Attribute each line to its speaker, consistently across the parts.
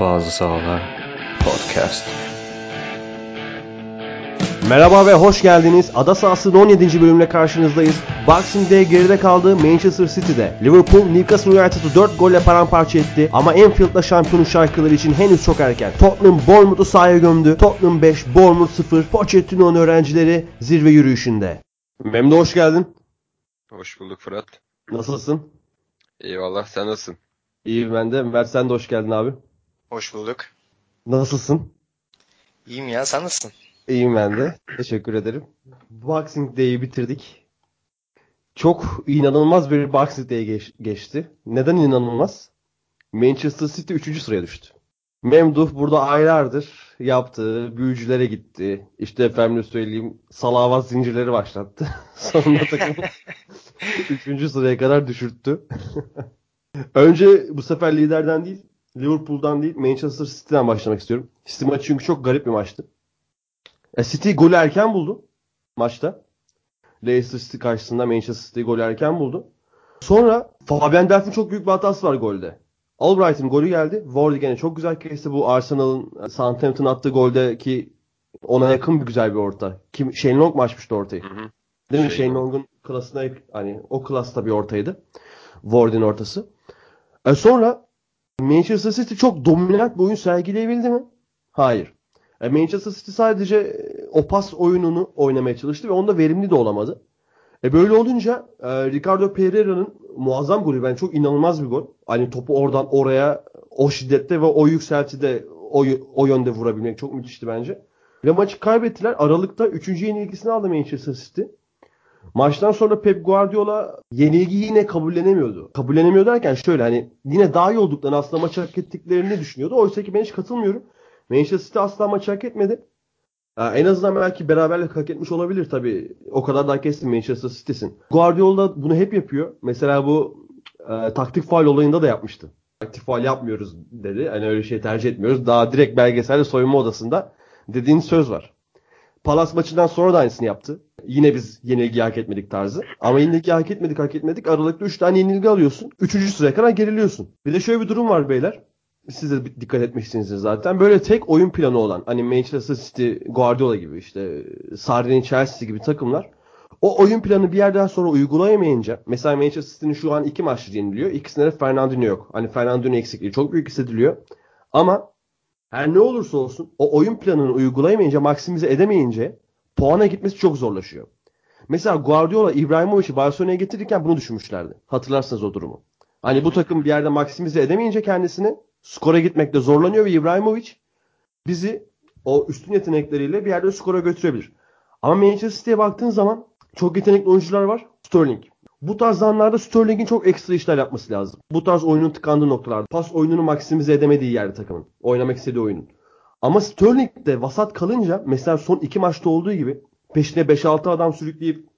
Speaker 1: Bazı Sahalar Podcast.
Speaker 2: Merhaba ve hoş geldiniz. Ada sahasının 17. bölümüne karşınızdayız. Boxing Day geride kaldı Manchester City'de. Liverpool Newcastle United'ı 4 golle paramparça etti ama Anfield'da şampiyonluk şarkıları için henüz çok erken. Tottenham Bournemouth'u sahaya gömdü. Tottenham 5, Bournemouth 0. Pochettino'nun öğrencileri zirve yürüyüşünde. Memdu hoş geldin.
Speaker 3: Hoş bulduk Fırat.
Speaker 2: Nasılsın?
Speaker 3: Eyvallah sen nasılsın?
Speaker 2: İyi ben de. Mert sen de hoş geldin abi.
Speaker 4: Hoş bulduk.
Speaker 2: Nasılsın?
Speaker 4: İyiyim ya sen nasılsın?
Speaker 2: İyiyim ben de. Teşekkür ederim. Boxing Day'i bitirdik. Çok inanılmaz bir Boxing Day geç- geçti. Neden inanılmaz? Manchester City 3. sıraya düştü. Memduh burada aylardır yaptığı büyücülere gitti. İşte efendim söyleyeyim salavat zincirleri başlattı. Sonunda takım 3. sıraya kadar düşürttü. Önce bu sefer liderden değil, Liverpool'dan değil, Manchester City'den başlamak istiyorum. City maçı çünkü çok garip bir maçtı. E, City golü erken buldu maçta. Leicester City karşısında Manchester City golü erken buldu. Sonra Fabian Delph'in çok büyük bir hatası var golde. Albright'ın golü geldi. Wardy gene çok güzel kesti bu Arsenal'ın e, Southampton attığı golde ki ona yakın bir güzel bir orta. Kim Shane Long mu açmıştı ortayı?
Speaker 3: Hı hı.
Speaker 2: Değil mi?
Speaker 3: Shane
Speaker 2: Shane Long'un klasına hani o klasta bir ortaydı. Wardy'nin ortası. E sonra Manchester City çok dominant bir oyun sergileyebildi mi? Hayır. E, Manchester City sadece e, o pas oyununu oynamaya çalıştı ve onda verimli de olamadı. E böyle olunca e, Ricardo Pereira'nın muazzam golü ben çok inanılmaz bir gol. Hani topu oradan oraya o şiddette ve o yükseltide o, o yönde vurabilmek çok müthişti bence. Ve maçı kaybettiler. Aralıkta 3. yenilgisini aldı Manchester City. Maçtan sonra Pep Guardiola yenilgiyi yine kabullenemiyordu. Kabullenemiyor derken şöyle hani yine daha iyi olduklarını aslında maçı hak ettiklerini düşünüyordu. Oysa ki ben hiç katılmıyorum. Manchester City asla maçı hak etmedi. Ha, en azından belki beraberlik hak etmiş olabilir tabii. O kadar da hak etsin Manchester City'sin. Guardiola bunu hep yapıyor. Mesela bu e, taktik faal olayında da yapmıştı. Taktik faal yapmıyoruz dedi. Hani öyle şey tercih etmiyoruz. Daha direkt belgeselde soyunma odasında dediğin söz var. Palas maçından sonra da aynısını yaptı. Yine biz yenilgi hak etmedik tarzı. Ama yenilgi hak etmedik hak etmedik. Aralıkta 3 tane yenilgi alıyorsun. 3. sıraya kadar geriliyorsun. Bir de şöyle bir durum var beyler. Siz de dikkat etmişsinizdir zaten. Böyle tek oyun planı olan hani Manchester City, Guardiola gibi işte Sarri'nin Chelsea gibi takımlar o oyun planı bir yerden sonra uygulayamayınca mesela Manchester City'nin şu an iki maçtır yeniliyor. İkisinde de Fernandinho yok. Hani Fernandinho eksikliği çok büyük hissediliyor. Ama her ne olursa olsun o oyun planını uygulayamayınca, maksimize edemeyince puana gitmesi çok zorlaşıyor. Mesela Guardiola İbrahimovic'i Barcelona'ya getirirken bunu düşünmüşlerdi. Hatırlarsanız o durumu. Hani bu takım bir yerde maksimize edemeyince kendisini skora gitmekte zorlanıyor ve İbrahimovic bizi o üstün yetenekleriyle bir yerde skora götürebilir. Ama Manchester City'ye baktığın zaman çok yetenekli oyuncular var. Sterling. Bu tarz anlarda Sterling'in çok ekstra işler yapması lazım. Bu tarz oyunun tıkandığı noktalarda. Pas oyununu maksimize edemediği yerde takımın. Oynamak istediği oyunun. Ama Sterling de vasat kalınca mesela son iki maçta olduğu gibi peşine 5-6 adam sürükleyip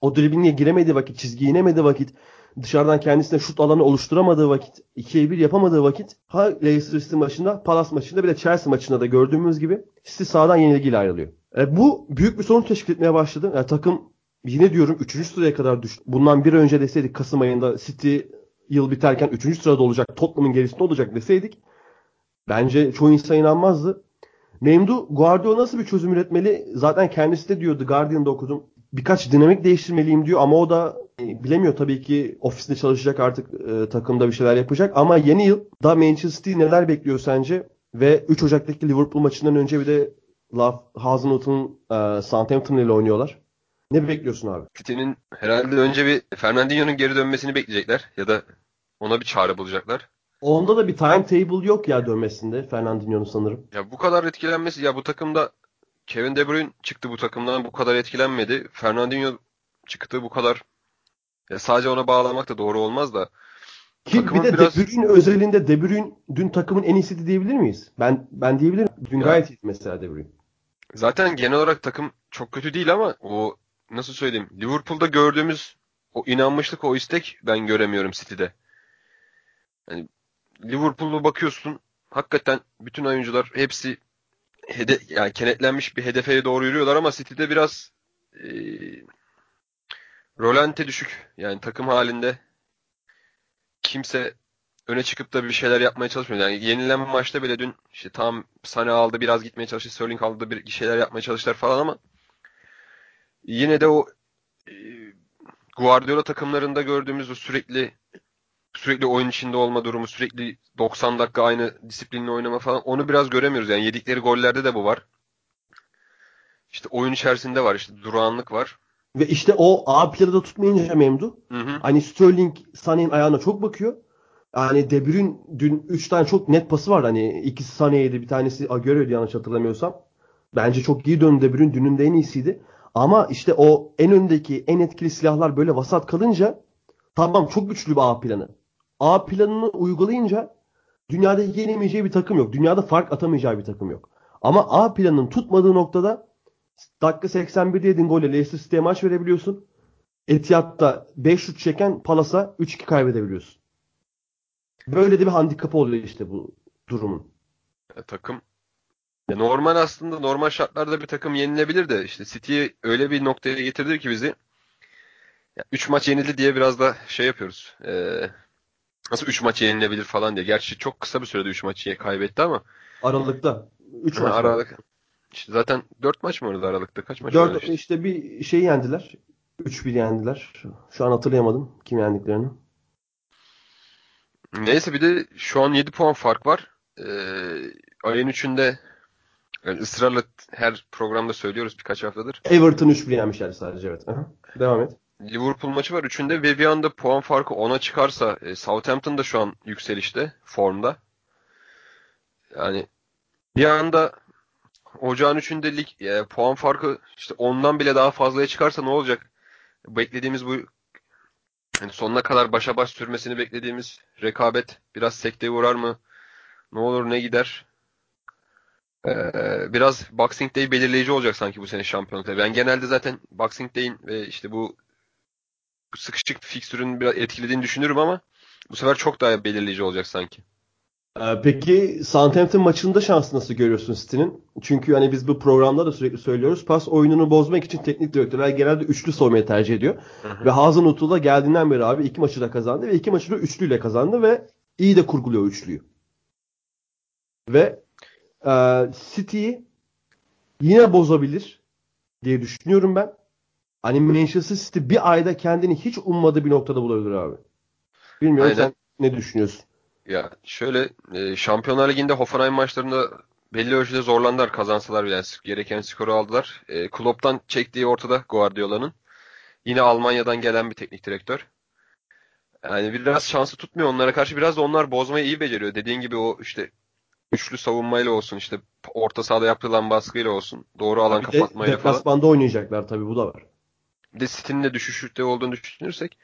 Speaker 2: o dribblinge giremediği vakit, çizgiye inemediği vakit, dışarıdan kendisine şut alanı oluşturamadığı vakit, 2'ye 1 yapamadığı vakit ha Leicester City maçında, Palace maçında bir de Chelsea maçında da gördüğümüz gibi City sahadan yenilgiyle ayrılıyor. E, bu büyük bir sorun teşkil etmeye başladı. Yani takım yine diyorum 3. sıraya kadar düştü. Bundan bir önce deseydik Kasım ayında City yıl biterken 3. sırada olacak, Tottenham'ın gerisinde olacak deseydik bence çoğu insan inanmazdı. Memdu Guardiola nasıl bir çözüm üretmeli? Zaten kendisi de diyordu Guardian'da okudum. Birkaç dinamik değiştirmeliyim diyor ama o da e, bilemiyor tabii ki ofiste çalışacak artık e, takımda bir şeyler yapacak ama yeni yıl da Manchester City neler bekliyor sence? Ve 3 Ocak'taki Liverpool maçından önce bir de Love Hazenhut'un e, Southampton ile oynuyorlar. Ne bekliyorsun abi?
Speaker 3: City'nin herhalde önce bir Fernandinho'nun geri dönmesini bekleyecekler ya da ona bir çare bulacaklar.
Speaker 2: Onda da bir timetable yok ya dönmesinde Fernandinho'nun sanırım.
Speaker 3: Ya bu kadar etkilenmesi ya bu takımda Kevin De Bruyne çıktı bu takımdan bu kadar etkilenmedi. Fernandinho çıktı bu kadar ya sadece ona bağlamak da doğru olmaz da
Speaker 2: Ki bir de
Speaker 3: biraz-
Speaker 2: De Bruyne özelinde De Bruyne dün takımın en iyisiydi diyebilir miyiz? Ben ben diyebilirim. Dün
Speaker 3: Ya.
Speaker 2: gayet iyiydi mesela De Bruyne.
Speaker 3: zaten genel olarak takım çok kötü değil ama o nasıl söyleyeyim Liverpool'da gördüğümüz o inanmışlık o istek ben göremiyorum City'de. Yani Liverpool'a bakıyorsun hakikaten bütün oyuncular hepsi hede yani kenetlenmiş bir hedefe doğru yürüyorlar ama City'de biraz e, rolante düşük. Yani takım halinde kimse öne çıkıp da bir şeyler yapmaya çalışmıyor. Yani yenilen maçta bile dün işte tam Sane aldı biraz gitmeye çalıştı. Sterling aldı bir şeyler yapmaya çalıştılar falan ama yine de o e, Guardiola takımlarında gördüğümüz o sürekli sürekli oyun içinde olma durumu, sürekli 90 dakika aynı disiplinle oynama falan onu biraz göremiyoruz. Yani yedikleri gollerde de bu var. İşte oyun içerisinde var, işte durağanlık var.
Speaker 2: Ve işte o A planı da tutmayınca Memdu.
Speaker 3: Hı hı.
Speaker 2: Hani Sterling Sané'nin ayağına çok bakıyor. Yani De Bruyne dün 3 tane çok net pası var. Hani ikisi Sané'ydi bir tanesi Agüero'ydu yanlış hatırlamıyorsam. Bence çok iyi döndü De Bruyne. Dünün de en iyisiydi. Ama işte o en öndeki en etkili silahlar böyle vasat kalınca tamam çok güçlü bir A planı. A planını uygulayınca dünyada yenemeyeceği bir takım yok. Dünyada fark atamayacağı bir takım yok. Ama A planının tutmadığı noktada dakika 81'de yediğin golle Leicester City'ye maç verebiliyorsun. Etihad'da 5 şut çeken Palas'a 3-2 kaybedebiliyorsun. Böyle de bir handikapı oluyor işte bu durumun.
Speaker 3: Ya, takım ya normal aslında normal şartlarda bir takım yenilebilir de işte City'yi öyle bir noktaya getirdi ki bizi 3 maç yenildi diye biraz da şey yapıyoruz. Ee, nasıl 3 maç yenilebilir falan diye. Gerçi çok kısa bir sürede 3 maçı kaybetti ama
Speaker 2: Aralıkta 3
Speaker 3: Ha,
Speaker 2: maç.
Speaker 3: Aralık. İşte zaten 4 maç mı vardı Aralık'ta? Kaç maç
Speaker 2: 4
Speaker 3: vardı işte?
Speaker 2: işte bir şey yendiler. 3-1 yendiler. Şu an hatırlayamadım kim yendiklerini.
Speaker 3: Neyse bir de şu an 7 puan fark var. Ee, ayın 3'ünde yani ısrarla her programda söylüyoruz birkaç haftadır.
Speaker 2: Everton 3-1 yenmişler sadece evet. Aha. Devam et.
Speaker 3: Liverpool maçı var 3'ünde ve bir anda puan farkı 10'a çıkarsa e, Southampton da şu an yükselişte, formda. Yani bir anda ocağın 3'ünde lig e, puan farkı işte 10'dan bile daha fazlaya çıkarsa ne olacak? Beklediğimiz bu yani sonuna kadar başa baş sürmesini beklediğimiz rekabet biraz sekteye uğrar mı? Ne olur ne gider? Ee, biraz Boxing Day belirleyici olacak sanki bu sene şampiyonlukta. Ben genelde zaten Boxing Day'in ve işte bu sıkışık fikstürün biraz etkilediğini düşünürüm ama bu sefer çok daha belirleyici olacak sanki.
Speaker 2: Ee, peki Southampton maçında şansı nasıl görüyorsun City'nin? Çünkü hani biz bu programda da sürekli söylüyoruz. Pas oyununu bozmak için teknik direktörler genelde üçlü savunmayı tercih ediyor.
Speaker 3: Hı hı.
Speaker 2: Ve Hazenhuttl da geldiğinden beri abi iki maçı da kazandı ve iki maçı da üçlüyle kazandı ve iyi de kurguluyor üçlüyü. Ve e, City'yi yine bozabilir diye düşünüyorum ben. Hani Manchester City bir ayda kendini hiç ummadığı bir noktada bulabilir abi. Bilmiyorum
Speaker 3: Aynen.
Speaker 2: sen ne düşünüyorsun?
Speaker 3: Ya şöyle e, Şampiyonlar Ligi'nde Hoffenheim maçlarında belli ölçüde zorlandılar kazansalar bile yani gereken skoru aldılar. E, Klopp'tan çektiği ortada Guardiola'nın. Yine Almanya'dan gelen bir teknik direktör. Yani biraz şansı tutmuyor onlara karşı. Biraz da onlar bozmayı iyi beceriyor. Dediğin gibi o işte üçlü savunmayla olsun işte orta sahada yapılan baskıyla olsun. Doğru alan
Speaker 2: de
Speaker 3: kapatmayla falan.
Speaker 2: deplasmanda oynayacaklar tabii bu da var.
Speaker 3: Bir de City'nin de düşüşte olduğunu düşünürsek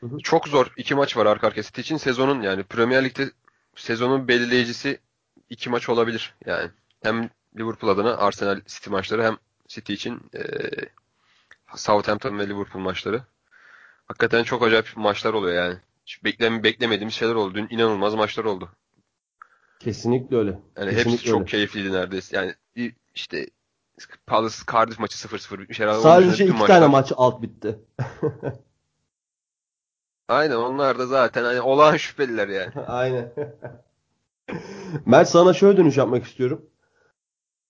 Speaker 2: Hı hı.
Speaker 3: çok zor. iki maç var arka arkaya City için. Sezonun yani Premier Lig'de sezonun belirleyicisi iki maç olabilir. Yani hem Liverpool adına Arsenal City maçları hem City için eee Southampton ve Liverpool maçları. Hakikaten çok acayip maçlar oluyor yani. Hiç beklem beklemediğimiz şeyler oldu. Dün inanılmaz maçlar oldu.
Speaker 2: Kesinlikle öyle.
Speaker 3: Yani
Speaker 2: Kesinlikle
Speaker 3: hepsi çok
Speaker 2: öyle.
Speaker 3: keyifliydi neredeyse. Yani bir- işte Palace Cardiff maçı 0-0 bitmiş herhalde.
Speaker 2: Sadece iki
Speaker 3: bütün
Speaker 2: tane
Speaker 3: maçlar-
Speaker 2: maç alt bitti.
Speaker 3: Aynen onlar da zaten hani olağan şüpheliler yani.
Speaker 2: Aynen. Mert sana şöyle dönüş yapmak istiyorum.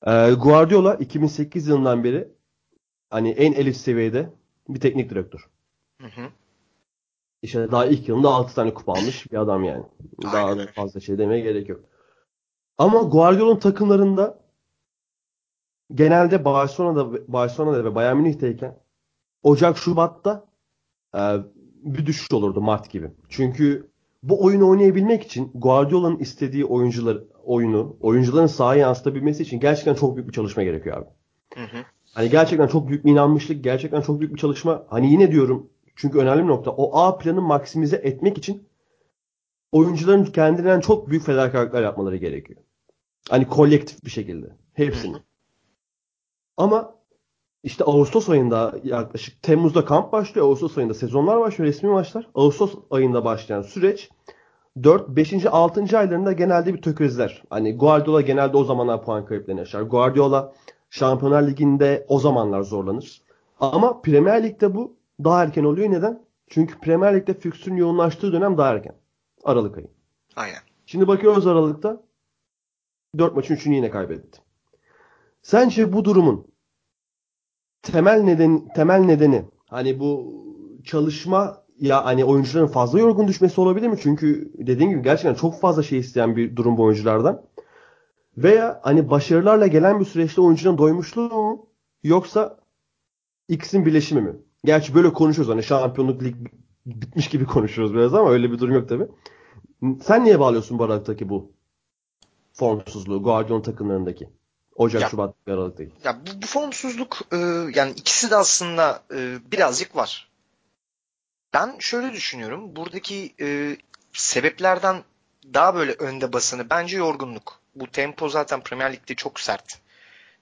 Speaker 2: Ee, Guardiola 2008 yılından beri hani en elit seviyede bir teknik direktör.
Speaker 4: Hı hı.
Speaker 2: İşte daha ilk yılında 6 tane kupa almış bir adam yani. Daha
Speaker 4: Aynen
Speaker 2: fazla şey demeye gerek yok. Ama Guardiola'nın takımlarında genelde Barcelona'da Barcelona'da ve Bayern Münih'teyken Ocak Şubat'ta e, bir düşüş olurdu Mart gibi. Çünkü bu oyunu oynayabilmek için Guardiola'nın istediği oyuncular oyunu, oyuncuların sahaya yansıtabilmesi için gerçekten çok büyük bir çalışma gerekiyor abi.
Speaker 4: Hı hı.
Speaker 2: Hani gerçekten çok büyük bir inanmışlık, gerçekten çok büyük bir çalışma. Hani yine diyorum çünkü önemli bir nokta. O A planı maksimize etmek için oyuncuların kendinden çok büyük fedakarlıklar yapmaları gerekiyor. Hani kolektif bir şekilde. Hepsini. Ama işte Ağustos ayında yaklaşık Temmuz'da kamp başlıyor. Ağustos ayında sezonlar başlıyor. Resmi maçlar. Ağustos ayında başlayan süreç 4, 5. 6. aylarında genelde bir tökezler. Hani Guardiola genelde o zamanlar puan kayıplarını yaşar. Guardiola Şampiyonlar Ligi'nde o zamanlar zorlanır. Ama Premier Lig'de bu daha erken oluyor. Neden? Çünkü Premier Lig'de fikstürün yoğunlaştığı dönem daha erken. Aralık ayı.
Speaker 4: Aynen.
Speaker 2: Şimdi bakıyoruz Aralık'ta 4 maçın 3'ünü yine kaybetti. Sence bu durumun temel neden temel nedeni hani bu çalışma ya hani oyuncuların fazla yorgun düşmesi olabilir mi? Çünkü dediğim gibi gerçekten çok fazla şey isteyen bir durum bu oyunculardan. Veya hani başarılarla gelen bir süreçte oyuncunun doymuşluğu mu? Yoksa ikisinin birleşimi mi? Gerçi böyle konuşuyoruz hani şampiyonluk lig bitmiş gibi konuşuyoruz biraz ama öyle bir durum yok tabi. Sen niye bağlıyorsun bu Aralık'taki bu formsuzluğu Guardiola takımlarındaki? Ocak,
Speaker 4: Ya-
Speaker 2: Şubat, Aralık'taki.
Speaker 4: Ya bu, bu formsuzluk e, yani ikisi de aslında e, birazcık var. Ben şöyle düşünüyorum. Buradaki e, sebeplerden daha böyle önde basanı bence yorgunluk. Bu tempo zaten Premier Lig'de çok sert.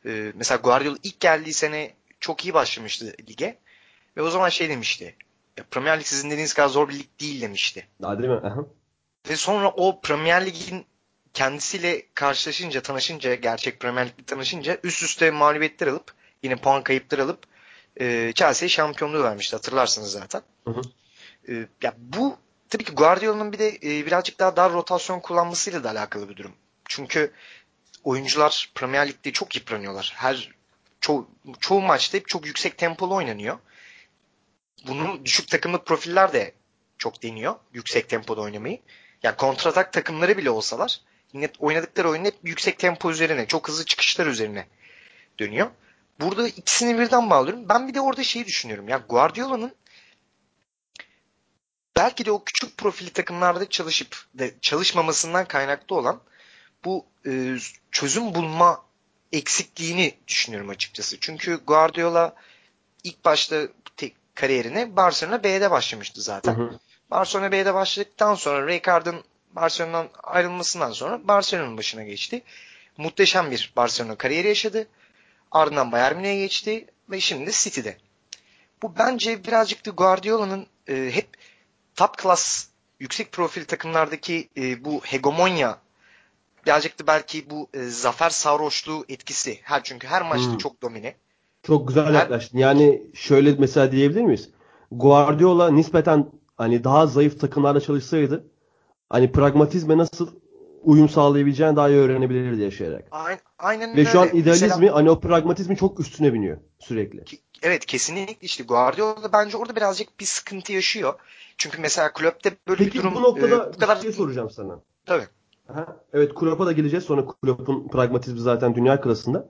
Speaker 4: E, mesela Guardiola ilk geldiği sene çok iyi başlamıştı lige. Ve o zaman şey demişti. Ya Premier Lig sizin dediğiniz kadar zor bir lig değil demişti.
Speaker 2: Daha değil mi? Aha.
Speaker 4: Ve sonra o Premier Lig'in kendisiyle karşılaşınca, tanışınca, gerçek Premier Lig'le tanışınca üst üste mağlubiyetler alıp, yine puan kayıpları alıp e, Chelsea'ye şampiyonluğu vermişti. Hatırlarsınız zaten.
Speaker 2: Hı hı.
Speaker 4: E, ya bu tabii ki Guardiola'nın bir de e, birazcık daha dar rotasyon kullanmasıyla da alakalı bir durum. Çünkü oyuncular Premier Lig'de çok yıpranıyorlar. Her ço- çoğu maçta hep çok yüksek tempolu oynanıyor. Bunun düşük takımlık profiller de çok deniyor. Yüksek tempoda oynamayı. Yani kontratak takımları bile olsalar yine oynadıkları oyun hep yüksek tempo üzerine, çok hızlı çıkışlar üzerine dönüyor. Burada ikisini birden bağlıyorum. Ben bir de orada şeyi düşünüyorum. Ya Guardiola'nın belki de o küçük profili takımlarda çalışıp de çalışmamasından kaynaklı olan bu e, çözüm bulma eksikliğini düşünüyorum açıkçası. Çünkü Guardiola ilk başta tek kariyerine Barcelona B'de başlamıştı zaten.
Speaker 2: Hı hı.
Speaker 4: Barcelona B'de başladıktan sonra Rijkaard'ın Barcelona'dan ayrılmasından sonra Barcelona'nın başına geçti. Muhteşem bir Barcelona kariyeri yaşadı. Ardından Bayern Münih'e geçti ve şimdi de City'de. Bu bence birazcık da Guardiola'nın e, hep top class yüksek profil takımlardaki e, bu hegemonya birazcık da belki bu e, zafer sarhoşluğu etkisi. Her çünkü her maçta
Speaker 2: Hmm.
Speaker 4: çok domine.
Speaker 2: Çok güzel
Speaker 4: Her-
Speaker 2: yaklaştın. Yani şöyle mesela diyebilir miyiz? Guardiola nispeten hani daha zayıf takımlarla çalışsaydı hani pragmatizme nasıl uyum sağlayabileceğini daha iyi öğrenebilirdi yaşayarak.
Speaker 4: Aynen, aynen
Speaker 2: Ve şu an
Speaker 4: öyle.
Speaker 2: idealizmi
Speaker 4: Mesela-
Speaker 2: hani o pragmatizmin çok üstüne biniyor sürekli.
Speaker 4: Ki- Evet kesinlikle işte Guardiola bence orada birazcık bir sıkıntı yaşıyor. Çünkü mesela Klopp'te böyle
Speaker 2: Peki
Speaker 4: bir durum
Speaker 2: bu noktada
Speaker 4: e, bu kadar
Speaker 2: bir şey soracağım sana.
Speaker 4: Tabii.
Speaker 2: Aha, Evet Klopp'a da geleceğiz. Sonra Klopp'un pragmatizmi zaten dünya klasında.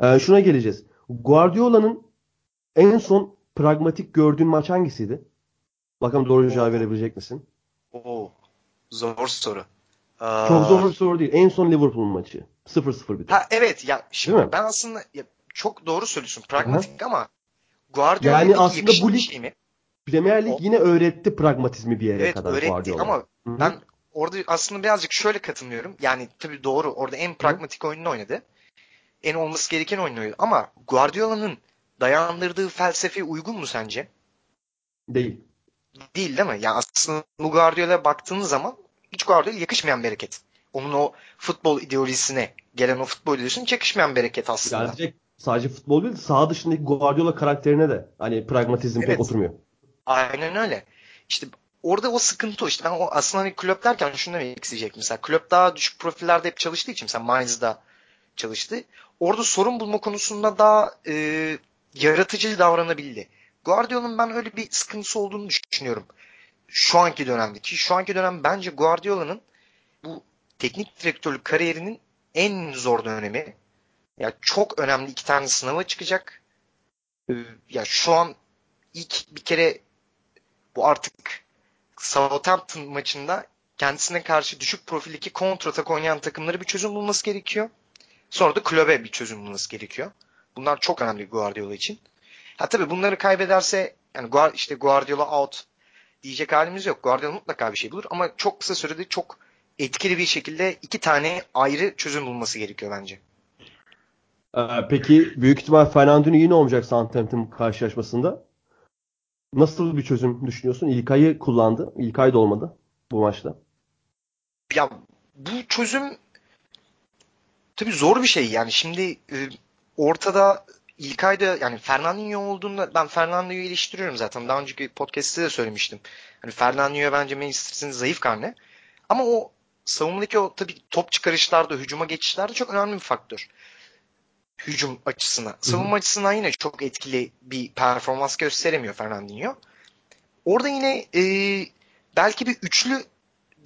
Speaker 2: Ee, şuna geleceğiz. Guardiola'nın en son pragmatik gördüğün maç hangisiydi? Bakalım doğru cevap verebilecek misin?
Speaker 4: Oo, zor soru. Aa,
Speaker 2: Çok zor bir soru değil. En son Liverpool maçı. 0-0 bitti.
Speaker 4: Ha evet ya şimdi ben aslında ya, çok doğru söylüyorsun pragmatik ama Guardiola
Speaker 2: Yani aslında bu lig-
Speaker 4: şey mi?
Speaker 2: Premier Lig yine öğretti pragmatizmi bir yere
Speaker 4: Evet
Speaker 2: kadar
Speaker 4: öğretti
Speaker 2: Guardiola.
Speaker 4: ama
Speaker 2: Hı hı.
Speaker 4: ben orada aslında birazcık şöyle katılmıyorum. Yani tabii doğru orada en pragmatik oyununu oynadı. En olması gereken oyunu oynadı. Ama Guardiola'nın dayandırdığı felsefe uygun mu sence?
Speaker 2: Değil.
Speaker 4: Değil değil mi? Yani aslında bu Guardiola'ya baktığınız zaman hiç Guardiola yakışmayan bir hareket. Onun o futbol ideolojisine gelen o futbol ideolojisine yakışmayan bir hareket aslında.
Speaker 2: Yani sadece futbol değil, saha dışındaki Guardiola karakterine de hani pragmatizm pek
Speaker 4: Evet.
Speaker 2: oturmuyor.
Speaker 4: Aynen öyle. İşte orada o sıkıntı o. İşte ben o aslında hani kulüp derken şunu demek isteyecektim. Mesela kulüp daha düşük profillerde hep çalıştığı için mesela Mainz'da çalıştı. Orada sorun bulma konusunda daha e, yaratıcı davranabildi. Guardiola'nın ben öyle bir sıkıntısı olduğunu düşünüyorum. Şu anki dönemde ki şu anki dönem bence Guardiola'nın bu teknik direktörlük kariyerinin en zor dönemi. Ya çok önemli iki tane sınava çıkacak. Ee, ya şu an ilk bir kere bu artık Southampton maçında kendisine karşı düşük profildeki kontratak oynayan takımları bir çözüm bulması gerekiyor. Sonra da kulübe bir çözüm bulması gerekiyor. Bunlar çok önemli Guardiola için. Ha tabii bunları kaybederse yani işte Guardiola out diyecek halimiz yok. Guardiola mutlaka bir şey bulur ama çok kısa sürede çok etkili bir şekilde iki tane ayrı çözüm bulması gerekiyor bence.
Speaker 2: Ee, peki büyük ihtimal Fernandinho yine olmayacak Southampton karşılaşmasında. Nasıl bir çözüm düşünüyorsun? İlkay'ı kullandı. İlkay da olmadı bu maçta.
Speaker 4: Ya bu çözüm tabii zor bir şey. Yani şimdi e, ortada İlkay'da yani Fernandinho olduğunda ben Fernandinho'yu eleştiriyorum zaten. Daha önceki podcast'te de söylemiştim. Hani Fernandinho bence Manchester City'nin zayıf karnı. Ama o savunmadaki o tabii top çıkarışlarda, hücuma geçişlerde çok önemli bir faktör. Hücum açısına. Savunma açısından yine çok etkili bir performans gösteremiyor Fernandinho. Orada yine e, belki bir üçlü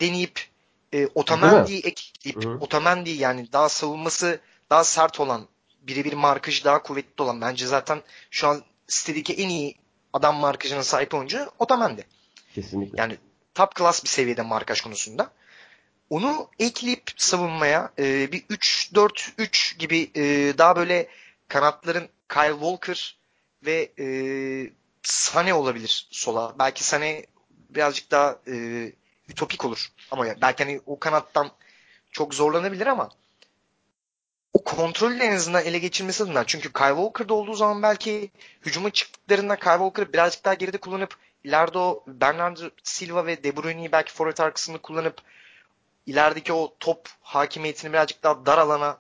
Speaker 4: deneyip e, Otamendi'yi ekleyip. Otamendi yani daha savunması daha sert olan birebir markajı daha kuvvetli olan bence zaten şu an sitedeki en iyi adam markajına sahip oyuncu Otamendi.
Speaker 2: Kesinlikle.
Speaker 4: Yani top class bir seviyede markaj konusunda. Onu ekleyip savunmaya e, bir 3-4-3 gibi e, daha böyle kanatların Kyle Walker ve e, Sane olabilir sola. Belki Sane birazcık daha e, ütopik olur. Ama belki hani o kanattan çok zorlanabilir ama o kontrolü en azından ele geçirmesi adına. Çünkü Kyle Walker'da olduğu zaman belki hücuma çıktıklarında Kyle Walker'ı birazcık daha geride kullanıp ileride o Bernardo Silva ve De Bruyne'yi belki forvet arkasında kullanıp ilerideki o top hakimiyetini birazcık daha dar alana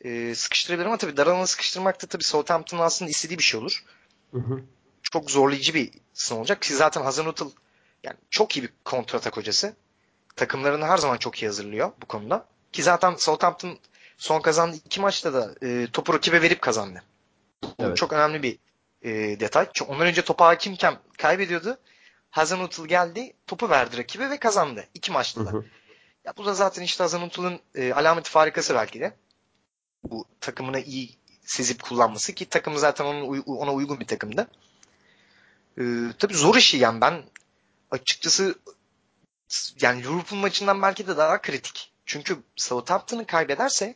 Speaker 4: e, sıkıştırabilir ama tabii dar alana sıkıştırmak da tabii Southampton'ın aslında istediği bir şey olur.
Speaker 2: Hı hı.
Speaker 4: Çok zorlayıcı bir sınav olacak ki zaten Hasan Utul yani çok iyi bir kontratak hocası. Takımlarını her zaman çok iyi hazırlıyor bu konuda. Ki zaten Southampton son kazandığı iki maçta da e, topu rakibe verip kazandı. Bu
Speaker 2: Evet.
Speaker 4: çok önemli bir e, detay. Çünkü ondan önce topa hakimken kaybediyordu. Hasan Utul geldi, topu verdi rakibe ve kazandı. iki maçta da.
Speaker 2: hı.
Speaker 4: Ya bu da zaten işte Hasan Utul'un e, alameti farikası belki de. Bu takımını iyi sezip kullanması ki takım zaten onun ona uygun bir takımdı. E, tabii zor işi yani ben açıkçası yani Liverpool maçından belki de daha kritik. Çünkü Southampton'ı kaybederse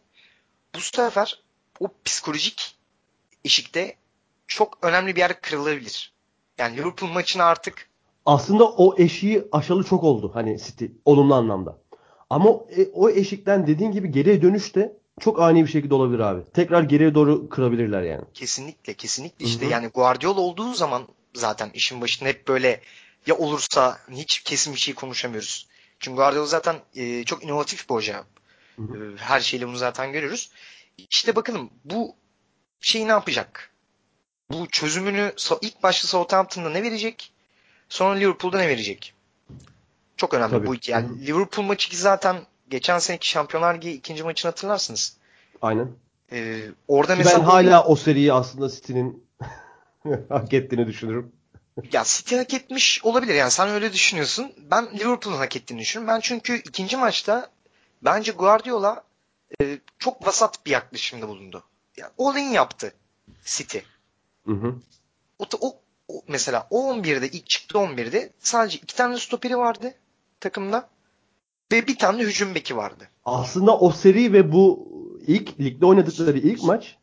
Speaker 4: bu sefer o psikolojik eşikte çok önemli bir yer kırılabilir. Yani Liverpool maçını artık
Speaker 2: Aslında o eşiği aşalı çok oldu hani City olumlu anlamda. Ama o, e, o eşikten dediğin gibi geriye dönüş de çok ani bir şekilde olabilir abi. Tekrar geriye doğru kırabilirler yani.
Speaker 4: Kesinlikle kesinlikle işte
Speaker 2: hı.
Speaker 4: yani Guardiola olduğu zaman zaten işin başında hep böyle ya olursa hiç kesin bir şey konuşamıyoruz. Çünkü Guardiola zaten e, çok inovatif bir hoca.
Speaker 2: Hı hı.
Speaker 4: E, her şeyle bunu zaten görüyoruz. İşte bakalım bu şeyi ne yapacak? Bu çözümünü ilk başta Southampton'da ne verecek? Sonra Liverpool'da ne verecek? Çok önemli
Speaker 2: Tabii.
Speaker 4: bu iki. Yani
Speaker 2: Hı hı.
Speaker 4: Liverpool maçı ki zaten geçen seneki Şampiyonlar Ligi ikinci maçını hatırlarsınız.
Speaker 2: Aynen.
Speaker 4: E, orada
Speaker 2: Ki
Speaker 4: mesela
Speaker 2: ben hala o seriyi aslında City'nin hak ettiğini düşünürüm.
Speaker 4: Ya City hak etmiş olabilir. Yani sen öyle düşünüyorsun. Ben Liverpool'un hak ettiğini düşünüyorum. Ben çünkü ikinci maçta bence Guardiola e, çok vasat bir yaklaşımda bulundu. Yani all in yaptı City.
Speaker 2: Hı hı.
Speaker 4: O, o, o- mesela o 11'de ilk çıktı 11'de sadece iki tane stoperi vardı takımda ve bir tane hücum beki vardı.
Speaker 2: Aslında o seri ve bu ilk ligde oynadıkları ilk maç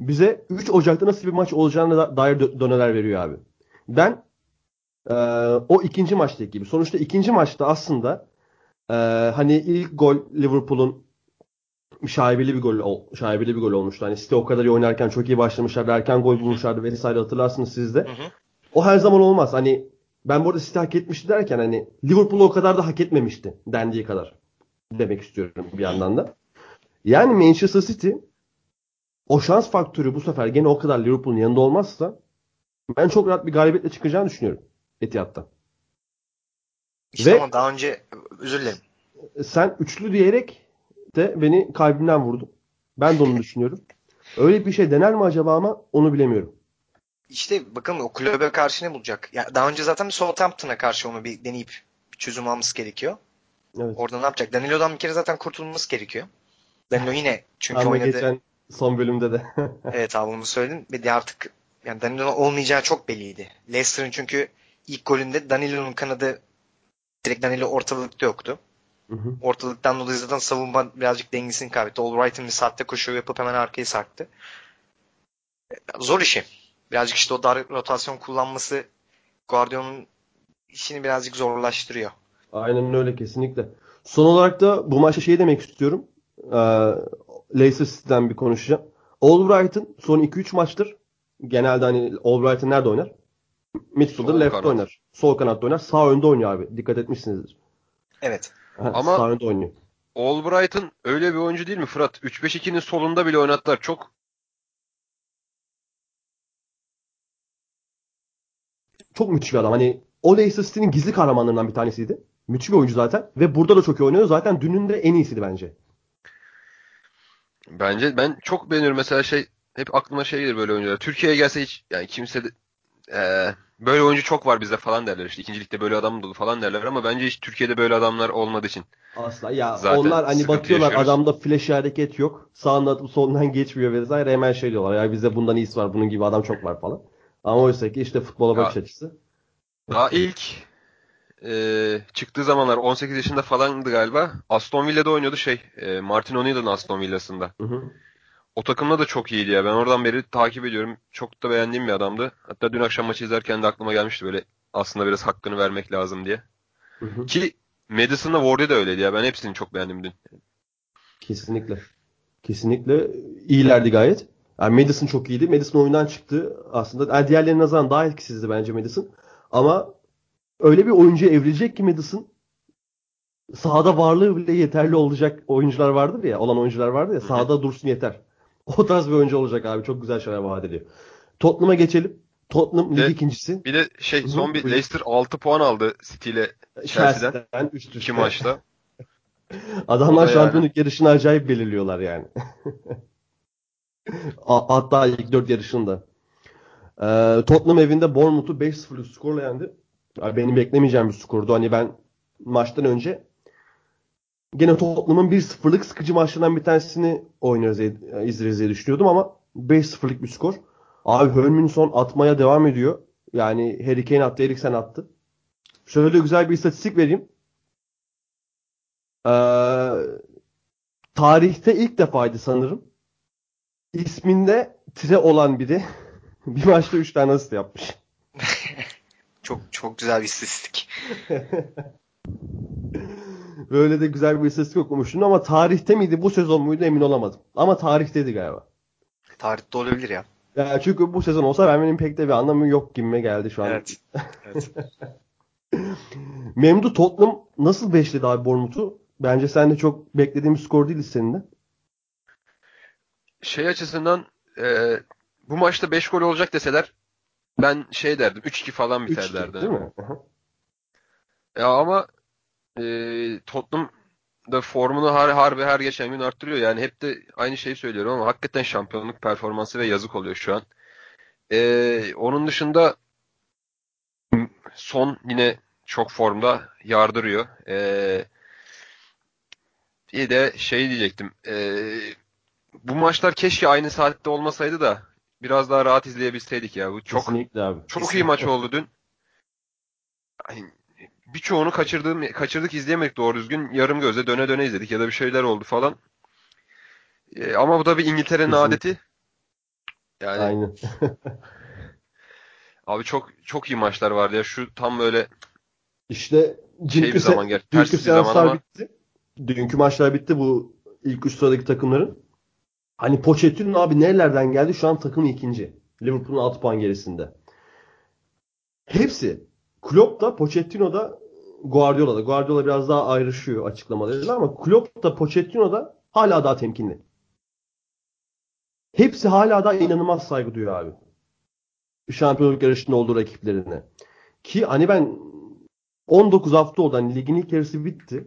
Speaker 2: bize 3 Ocak'ta nasıl bir maç olacağına da- dair dö- döneler veriyor abi. Ben e, o ikinci maçtaki gibi. Sonuçta ikinci maçta aslında e, hani ilk gol Liverpool'un şaibeli bir gol ol- şaibeli bir gol olmuştu. Hani City o kadar iyi oynarken çok iyi başlamışlardı. Erken gol bulmuşlardı vesaire hatırlarsınız siz de.
Speaker 4: Hı hı.
Speaker 2: O her zaman olmaz. Hani ben burada City hak etmişti derken hani Liverpool o kadar da hak etmemişti dendiği kadar demek istiyorum bir yandan da. Yani Manchester City o şans faktörü bu sefer gene o kadar Liverpool'un yanında olmazsa ben çok rahat bir galibiyetle çıkacağını düşünüyorum Etihad'da.
Speaker 4: İşte
Speaker 2: Ve-
Speaker 4: ama daha önce özür dilerim.
Speaker 2: Sen üçlü diyerek de beni kalbimden vurdun. Ben de onu düşünüyorum. Öyle bir şey dener mi acaba ama onu bilemiyorum.
Speaker 4: İşte bakalım o kulübe karşı ne bulacak? Ya daha önce zaten bir Southampton'a karşı onu bir deneyip bir çözüm alması gerekiyor.
Speaker 2: Evet.
Speaker 4: Orada ne yapacak? Danilo'dan bir kere zaten kurtulması gerekiyor. Danilo yine çünkü
Speaker 2: Ama
Speaker 4: oynadı.
Speaker 2: geçen son bölümde de.
Speaker 4: Evet abi bunu söyledin. Ve de artık yani Danilo'nun olmayacağı çok belliydi. Leicester'ın çünkü ilk golünde Danilo'nun kanadı direkt Danilo ortalıkta yoktu.
Speaker 2: Hı hı.
Speaker 4: Ortalıktan dolayı zaten savunma birazcık dengesini kaybetti. Albright'ın bir saatte koşu yapıp hemen arkaya sarktı. Zor işi. Birazcık işte o dar rotasyon kullanması Guardiola'nın işini birazcık zorlaştırıyor.
Speaker 2: Aynen öyle kesinlikle. Son olarak da bu maçta şey demek istiyorum. Ee, Leicester City'den bir konuşacağım. Albright'ın son 2-3 maçtır genelde hani Albright'ın nerede oynar? Midfielder
Speaker 3: Sol
Speaker 2: left
Speaker 3: kanat.
Speaker 2: oynar. Sol kanatta oynar. Sağ önde oynuyor abi. Dikkat etmişsinizdir.
Speaker 4: Evet.
Speaker 2: Ha,
Speaker 3: Ama-
Speaker 2: Sağ önde oynuyor.
Speaker 3: Albright'ın öyle bir oyuncu değil mi Fırat? 3-5-2'nin solunda bile oynattılar. Çok
Speaker 2: Çok müthiş bir adam. Hani o Leicester City'nin gizli kahramanlarından bir tanesiydi. Müthiş bir oyuncu zaten. Ve burada da çok iyi oynuyor. Zaten dünün de en iyisiydi bence.
Speaker 3: Bence ben çok beğeniyorum mesela şey hep aklıma şey gelir böyle oyuncular. Türkiye'ye gelse hiç yani kimse de eee, böyle oyuncu çok var bizde falan derler işte. İkinci ligde böyle adam dolu falan derler ama bence hiç Türkiye'de böyle adamlar olmadığı için.
Speaker 2: Asla. Ya
Speaker 3: Zaten
Speaker 2: onlar hani bakıyorlar
Speaker 3: yaşıyoruz.
Speaker 2: adamda flash hareket yok. Sağından atıp solundan geçmiyor vesaire. Hemen şey diyorlar. Ya bizde bundan iyisi var. Bunun gibi adam çok var falan. Ama oysa ki işte futbola bakış
Speaker 3: Ya.
Speaker 2: açısı.
Speaker 3: Daha ilk eee, çıktığı zamanlar 18 yaşında falandı galiba. Aston Villa'da oynuyordu şey. eee, Martin O'Neill'ın Aston Villa'sında.
Speaker 2: Hı hı.
Speaker 3: O takımda da çok iyiydi ya. Ben oradan beri takip ediyorum. Çok da beğendiğim bir adamdı. Hatta dün akşam maçı izlerken de aklıma gelmişti böyle aslında biraz hakkını vermek lazım diye.
Speaker 2: Hı hı.
Speaker 3: Ki Madison'la Ward'e de öyleydi ya. Ben hepsini çok beğendim dün.
Speaker 2: Kesinlikle. Kesinlikle iyilerdi gayet. Yani Madison çok iyiydi. Madison oyundan çıktı aslında. Yani diğerlerine nazaran daha etkisizdi bence Madison. Ama öyle bir oyuncuya evrilecek ki Madison sahada varlığı bile yeterli olacak oyuncular vardır ya. Olan oyuncular vardır ya. Sahada dursun yeter. O tarz bir oyuncu olacak abi. Çok güzel şeyler vaat ediyor. Tottenham'a geçelim. Tottenham lig ikincisi.
Speaker 3: Bir de şey
Speaker 2: Hı hı,
Speaker 3: son bir. Leicester 6 puan aldı City ile Chelsea'den.
Speaker 2: Chelsea'den üst üste.
Speaker 3: iki maçta.
Speaker 2: Adamlar
Speaker 3: da yani.
Speaker 2: şampiyonluk yarışını acayip belirliyorlar yani. Hatta ilk dört yarışında. Ee, Tottenham evinde Bournemouth'u 5-0'lık skorla yendi. Yani benim beklemeyeceğim bir skordu. Hani ben maçtan önce gene Tottenham'ın 1-0'lık sıkıcı maçlarından bir tanesini oynuyoruz, diye- izleriz diye düşünüyordum ama 5-0'lık bir skor. Abi Hölminson atmaya devam ediyor. Yani Harry Kane attı, Eriksen attı. Şöyle güzel bir istatistik vereyim. Ee, tarihte ilk defaydı sanırım. İsminde tire olan biri bir maçta 3 tane asist yapmış.
Speaker 4: Çok çok güzel bir istatistik.
Speaker 2: Böyle de güzel bir istatistik okumuştum ama tarihte miydi bu sezon muydu emin olamadım. Ama tarihteydi galiba.
Speaker 4: Tarihte olabilir ya.
Speaker 2: Yani çünkü bu sezon olsa vermenin pek de bir anlamı yok gibime geldi şu an.
Speaker 4: Evet. evet.
Speaker 2: Memdu Tottenham nasıl beşledi abi Bournemouth'u? Bence sen de çok beklediğim skor değildi senin de.
Speaker 3: Şey açısından e, bu maçta 5 gol olacak deseler ben şey derdim 3-2 falan biter
Speaker 2: 3-2
Speaker 3: derdim.
Speaker 2: değil mi?
Speaker 3: Ya ama e, Tottenham da formunu har, harbi her geçen gün arttırıyor. Yani hep de aynı şeyi söylüyorum ama hakikaten şampiyonluk performansı ve yazık oluyor şu an. E, onun dışında son yine çok formda yardırıyor. E, bir de şey diyecektim. E, bu maçlar keşke aynı saatte olmasaydı da biraz daha rahat izleyebilseydik ya. Bu çok
Speaker 2: Kesinlikle abi.
Speaker 3: çok iyi maç oldu dün. Ay, Birçoğunu kaçırdığım, kaçırdık izleyemedik doğru düzgün. Yarım gözle döne döne izledik ya da bir şeyler oldu falan. Ee, ama bu da bir İngiltere'nin adeti. Yani
Speaker 2: Aynen.
Speaker 3: abi çok çok iyi maçlar vardı ya. Şu tam böyle
Speaker 2: İşte
Speaker 3: Şey bir
Speaker 2: dünkü,
Speaker 3: zaman gerçi,
Speaker 2: dünkü
Speaker 3: bir zaman
Speaker 2: seanslar
Speaker 3: ama-
Speaker 2: bitti. Dünkü maçlar bitti bu ilk üç sıradaki takımların. Hani Pochettino abi nerelerden geldi? Şu an takım ikinci. Liverpool'un 6 puan gerisinde. Hepsi. Klopp da Pochettino da Guardiola da. Guardiola biraz daha ayrışıyor açıklamalarıyla ama Klopp da Pochettino da hala daha temkinli. Hepsi hala daha inanılmaz saygı duyuyor abi. Şampiyonluk yarışında olduğu rakiplerine. Ki hani ben 19 hafta oldu. Hani ligin ilk yarısı bitti.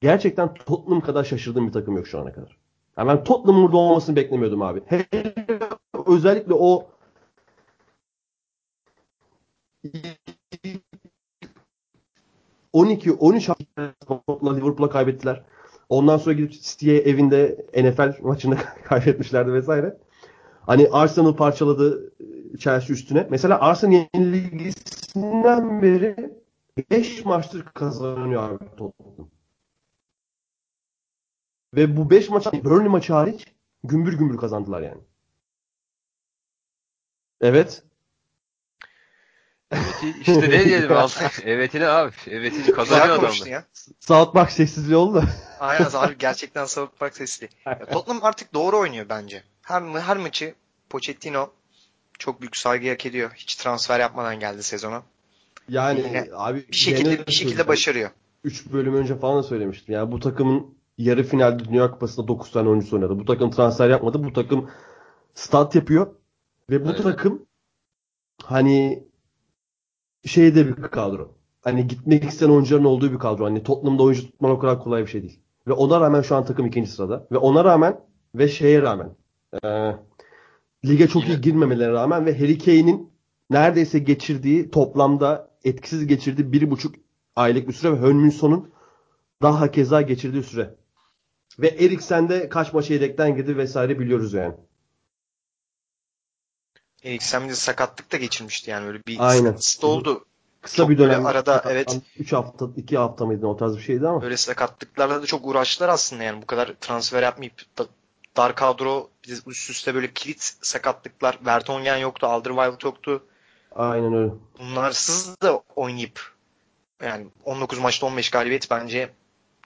Speaker 2: Gerçekten Tottenham kadar şaşırdığım bir takım yok şu ana kadar. Yani ben Tottenham'ın burada olmasını beklemiyordum abi. Özellikle o 12 13 hafta Liverpool'a kaybettiler. Ondan sonra gidip City'ye evinde NFL maçını kaybetmişlerdi vesaire. Hani Arsenal parçaladı Chelsea üstüne. Mesela Arsenal yenilgisinden beri 5 maçtır kazanıyor abi Tottenham. Ve bu 5 maç Burnley maçı hariç gümbür gümbür kazandılar yani. Evet.
Speaker 3: Evet işte ne diyelim vallahi. Evetini abi. Evetini
Speaker 4: Güzel
Speaker 3: kazanıyor adamlar.
Speaker 4: ya.
Speaker 2: South Park sessizliği oldu da.
Speaker 4: Aynen abi gerçekten South Park sesli. Ya, Tottenham artık doğru oynuyor bence. Her, her maçı Pochettino çok büyük saygı hak ediyor. Hiç transfer yapmadan geldi sezona.
Speaker 2: Yani
Speaker 4: Yine
Speaker 2: abi
Speaker 4: Bir şekilde bir şekilde başarıyor.
Speaker 2: 3 bölüm önce falan da söylemiştim. Yani bu takımın yarı finalde Dünya Kupası'nda 9 tane oyuncusu oynadı. Bu takım transfer yapmadı. Bu takım stat yapıyor. Ve bu
Speaker 3: Aynen.
Speaker 2: takım hani şeyde bir kadro. hani gitmek isteyen oyuncuların olduğu bir kadro. Hani Tottenham'da oyuncu tutman o kadar kolay bir şey değil. Ve ona rağmen şu an takım ikinci sırada. Ve ona rağmen ve şeye rağmen e, lige çok iyi girmemelerine rağmen ve Harry Kane'in neredeyse geçirdiği toplamda etkisiz geçirdiği bir buçuk aylık bir süre ve Hönminson'un daha keza geçirdiği süre. Ve Eriksen de kaç maça yedekten girdi vesaire biliyoruz yani.
Speaker 4: Bir de sakatlık da geçirmişti yani öyle bir
Speaker 2: Aynen.
Speaker 4: sıkıntısı oldu.
Speaker 2: Kısa
Speaker 4: Çok
Speaker 2: bir dönem
Speaker 4: arada, evet.
Speaker 2: 3 hafta 2 hafta mıydı o tarz bir şeydi ama.
Speaker 4: Böyle sakatlıklarla da çok uğraştılar aslında yani bu kadar transfer yapmayıp da dar kadro üst üste böyle kilit sakatlıklar. Vertonghen yoktu, Alderweireld yoktu.
Speaker 2: Aynen öyle.
Speaker 4: Bunlarsız da oynayıp yani 19 maçta 15 galibiyet bence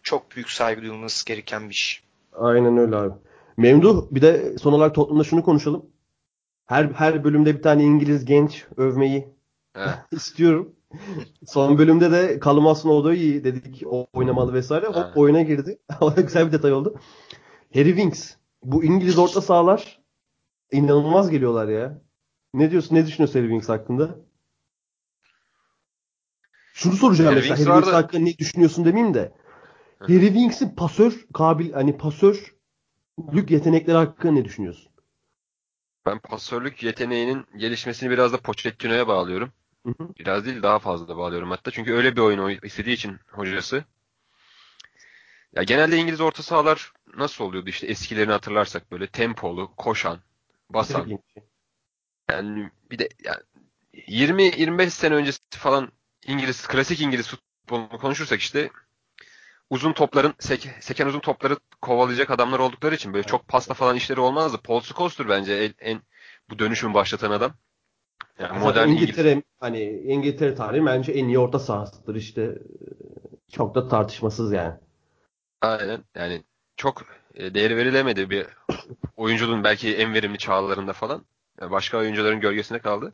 Speaker 4: çok büyük saygı duyulması gereken bir iş.
Speaker 2: Aynen öyle abi. Memduh bir de son olarak Tottenham'da şunu konuşalım. Her her bölümde bir tane İngiliz genç övmeyi istiyorum. Son bölümde de Callum Hudson-Odoi dedik o oynamalı vesaire. Hop
Speaker 3: Ha.
Speaker 2: oyuna girdi. O da güzel bir detay oldu. Harry Winks. Bu İngiliz orta sahalar inanılmaz geliyorlar ya. Ne diyorsun? Ne düşünüyorsun Harry Winks hakkında? Şunu soracağım
Speaker 3: Harry
Speaker 2: mesela.
Speaker 3: Winks
Speaker 2: Harry Winks hakkında ne düşünüyorsun demeyeyim de. Harry Winks'in pasör kabil hani pasörlük yetenekleri hakkında ne düşünüyorsun?
Speaker 3: Ben pasörlük yeteneğinin gelişmesini biraz da Pochettino'ya bağlıyorum.
Speaker 2: Hı hı.
Speaker 3: Biraz değil daha fazla bağlıyorum hatta. Çünkü öyle bir oyun oy- istediği için hocası. Ya genelde İngiliz orta sahalar nasıl oluyordu işte eskilerini hatırlarsak böyle tempolu, koşan, basan. Yani bir de yani 20-25 sene öncesi falan İngiliz klasik İngiliz futbolunu konuşursak işte uzun topların sek- seken uzun topları kovalayacak adamlar oldukları için böyle çok pasta falan işleri olmazdı. Paul Scholes'tur bence en, en bu dönüşümü başlatan adam. Yani modern İngiliz.
Speaker 2: İngiltere hani İngiltere tarihi bence en iyi orta sahasıdır işte. Çok da tartışmasız yani.
Speaker 3: Aynen. Yani çok e, değeri verilemedi bir oyuncunun belki en verimli çağlarında falan. Yani başka oyuncuların gölgesinde kaldı.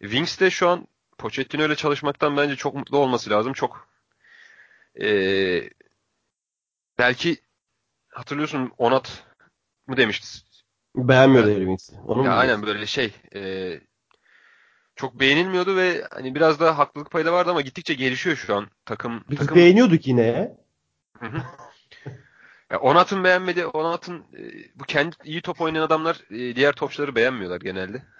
Speaker 3: Wings de şu an Pochettino ile çalışmaktan bence çok mutlu olması lazım. Çok e, belki hatırlıyorsun Onat mı demişti?
Speaker 2: Beğenmiyordu
Speaker 3: Evet.
Speaker 2: Harry. Onu
Speaker 3: Ya aynen
Speaker 2: diyorsun?
Speaker 3: böyle şey e, çok beğenilmiyordu ve hani biraz da haklılık payı da vardı ama gittikçe gelişiyor şu an takım
Speaker 2: Biz
Speaker 3: takım
Speaker 2: beğeniyorduk yine.
Speaker 3: Ya Onat'ın beğenmedi. Onat'ın e, bu kendi iyi top oynayan adamlar e, diğer topçuları beğenmiyorlar genelde.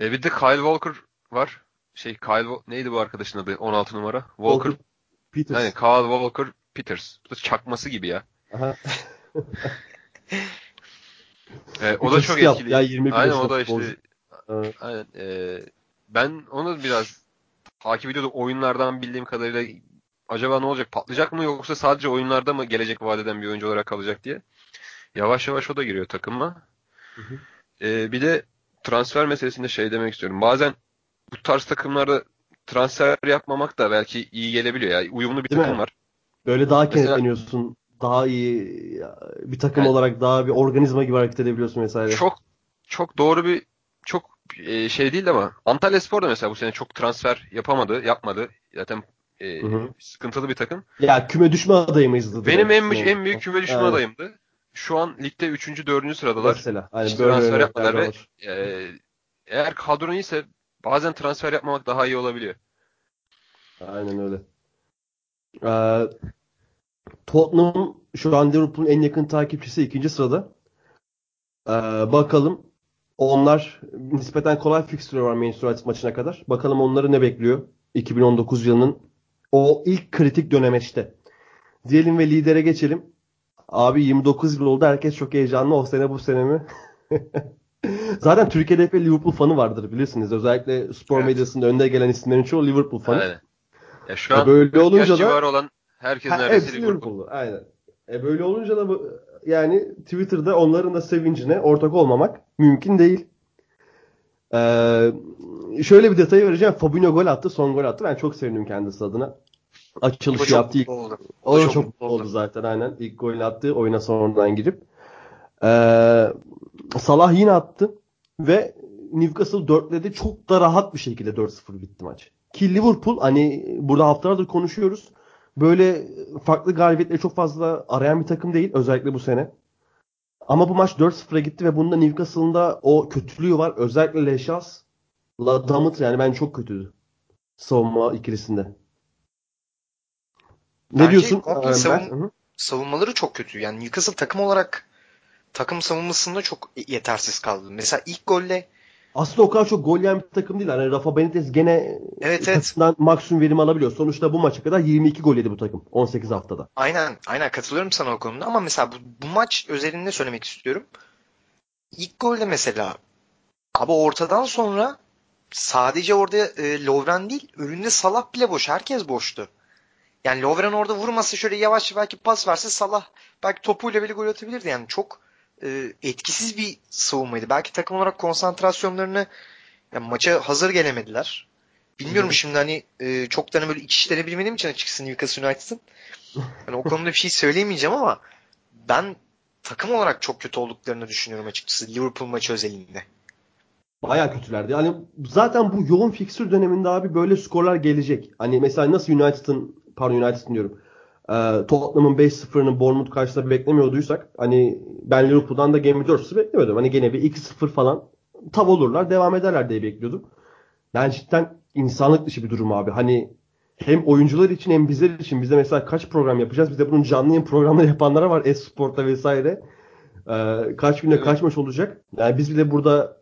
Speaker 3: E, bir de Kyle Walker var. Şey Kyle neydi bu arkadaşın adı? 16 numara. Walker.
Speaker 2: Walker Peters.
Speaker 3: Aynen Kyle Walker Peters. Bu da çakması gibi ya.
Speaker 2: Aha.
Speaker 3: E, o da çok etkili.
Speaker 2: ya, 21
Speaker 3: Aynen o da işte
Speaker 2: Evet.
Speaker 3: aynen e, ben onu biraz takip ediyordum oyunlardan bildiğim kadarıyla acaba ne olacak patlayacak mı yoksa sadece oyunlarda mı gelecek vadeden bir oyuncu olarak kalacak diye. Yavaş yavaş o da giriyor takıma.
Speaker 2: Hı hı.
Speaker 3: Ee, bir de transfer meselesinde şey demek istiyorum. Bazen bu tarz takımlarda transfer yapmamak da belki iyi gelebiliyor. Yani uyumlu bir
Speaker 2: Değil
Speaker 3: takım
Speaker 2: mi?
Speaker 3: var.
Speaker 2: Böyle daha
Speaker 3: Mesela-
Speaker 2: kenetleniyorsun. Daha iyi bir takım
Speaker 3: Yani-
Speaker 2: olarak daha bir organizma gibi hareket edebiliyorsun vesaire.
Speaker 3: Çok çok doğru bir çok e, şey değil ama Antalya Spor da mesela bu sene çok transfer yapamadı, yapmadı. Zaten e,
Speaker 2: Hı hı.
Speaker 3: sıkıntılı bir takım.
Speaker 2: Ya küme düşme adayı mıyızdı?
Speaker 3: Benim en büyük, en büyük küme düşme
Speaker 2: Aynen.
Speaker 3: adayımdı. Şu an ligde 3. 4. sıradalar.
Speaker 2: Mesela. Hani
Speaker 3: Hiç
Speaker 2: böyle
Speaker 3: transfer yapmadılar ve e, eğer kadron iyiyse bazen transfer yapmamak daha iyi olabiliyor.
Speaker 2: Aynen öyle. Ee, Tottenham şu an Liverpool'un en yakın takipçisi ikinci sırada. Ee, bakalım onlar nispeten kolay fikstürü var Manchester United maçına kadar. Bakalım onları ne bekliyor 2019 yılının o ilk kritik dönemeçte. Diyelim ve lidere geçelim. Abi 29 yıl oldu. Herkes çok heyecanlı. O sene bu sene mi? Zaten Türkiye'de bir Liverpool fanı vardır bilirsiniz. Özellikle spor
Speaker 3: Evet.
Speaker 2: medyasında önde gelen isimlerin çoğu Liverpool fanı.
Speaker 3: Aynen. Ya şu
Speaker 2: Ya
Speaker 3: an
Speaker 2: böyle
Speaker 3: 40
Speaker 2: olunca da-
Speaker 3: civarı olan herkes neredeyse Liverpool.
Speaker 2: Liverpool'lu. Aynen. E böyle olunca da bu, yani Twitter'da onların da sevincine ortak olmamak mümkün değil. Ee, şöyle bir detayı vereceğim. Fabinho gol attı. Son gol attı. Ben çok sevindim kendisi adına.
Speaker 4: O
Speaker 2: Açılışı yaptı. ilk-
Speaker 4: oldu.
Speaker 2: O da
Speaker 4: çok
Speaker 2: çok
Speaker 4: mutlu
Speaker 2: mutlu oldu
Speaker 4: oldu.
Speaker 2: zaten aynen. İlk golünü attı. Oyuna sonradan girip. Ee, Salah yine attı. Ve Newcastle dörtledi. Çok da rahat bir şekilde 4-0 bitti maç. Ki Liverpool hani burada haftalardır konuşuyoruz. Böyle farklı galibiyetleri çok fazla arayan bir takım değil. Özellikle bu sene. Ama bu maç 4-0'a gitti ve bunda Newcastle'ın da o kötülüğü var. Özellikle Leşas. La Damıt yani ben çok kötüydü. savunma ikilisinde. Ne
Speaker 4: Bence
Speaker 2: diyorsun?
Speaker 4: komple
Speaker 2: Ee,
Speaker 4: savun- savunmaları çok kötü. Yani Newcastle takım olarak takım savunmasında çok yetersiz kaldı. Mesela ilk golle
Speaker 2: Aslında o kadar çok gol yiyen bir takım değil. Hani Rafa Benitez gene
Speaker 4: Evet, evet.
Speaker 2: maksimum verim alabiliyor. Sonuçta bu maça kadar 22 gol yedi bu takım 18 haftada.
Speaker 4: aynen aynen katılıyorum sana o konuda ama mesela bu, bu maç özelinde söylemek istiyorum. İlk golde mesela abi ortadan sonra sadece orada e, Lovren değil önünde Salah bile boş. Herkes boştu. Yani Lovren orada vurmasa şöyle yavaş belki pas verse Salah belki topuyla bile gol atabilirdi. Yani çok e, etkisiz bir savunmaydı. Belki takım olarak konsantrasyonlarını yani maça hazır gelemediler. Bilmiyorum şimdi hani e, çok da böyle iç işleri bilmediğim için açıkçası Newcastle United'ın. Hani o konuda bir şey söyleyemeyeceğim ama ben takım olarak çok kötü olduklarını düşünüyorum açıkçası Liverpool maçı özelinde.
Speaker 2: Baya kötülerdi. Yani zaten bu yoğun fiksür döneminde abi böyle skorlar gelecek. Hani mesela nasıl United'ın pardon United'ın diyorum. E, Tottenham'ın 5-0'ını Bournemouth karşısında beklemiyorduysak hani ben Liverpool'dan da Game 4-0 beklemiyordum. Hani gene bir 2-0 falan tav olurlar devam ederler diye bekliyordum. Yani cidden insanlık dışı bir durum abi. Hani hem oyuncular için hem bizler için bize mesela kaç program yapacağız? Bize bunun canlı yayın programları yapanlara var. Esport'ta vesaire. E, kaç günde
Speaker 3: Evet.
Speaker 2: kaç maç olacak? Yani biz bile burada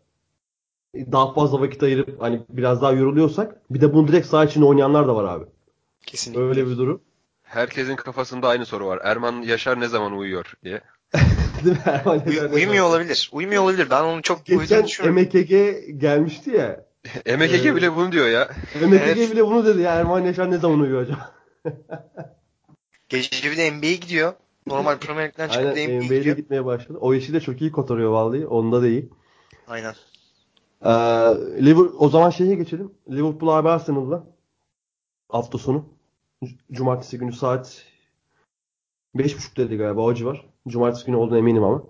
Speaker 2: daha fazla vakit ayırıp hani biraz daha yoruluyorsak bir de bunu direkt saha içinde oynayanlar da var abi.
Speaker 4: Kesinlikle.
Speaker 2: Öyle bir durum.
Speaker 3: Herkesin kafasında aynı soru var. Erman Yaşar ne zaman uyuyor diye.
Speaker 2: Değil mi? Erman
Speaker 4: Uy- uyumuyor olabilir. Uyumuyor olabilir. Ben onu çok
Speaker 2: Geçen. MKG gelmişti ya.
Speaker 3: MKG
Speaker 2: Ee,
Speaker 3: bile bunu diyor ya.
Speaker 2: MKG
Speaker 4: Evet.
Speaker 2: bile bunu dedi ya Erman Yaşar ne zaman uyuyor acaba?
Speaker 4: Gece bir de NBA'ye gidiyor. Normal Premier Lig'den çıkıp
Speaker 2: Aynen
Speaker 4: NBA'ye gidiyor.
Speaker 2: gitmeye başladı. O işi de çok iyi kotarıyor vallahi. Onda da iyi.
Speaker 4: Aynen.
Speaker 2: Ee, Liverpool, o zaman şeye geçelim. Liverpool abi Arsenal'la hafta sonu. Cumartesi günü saat 5.30 dedi galiba o civar. Cumartesi günü olduğuna eminim ama.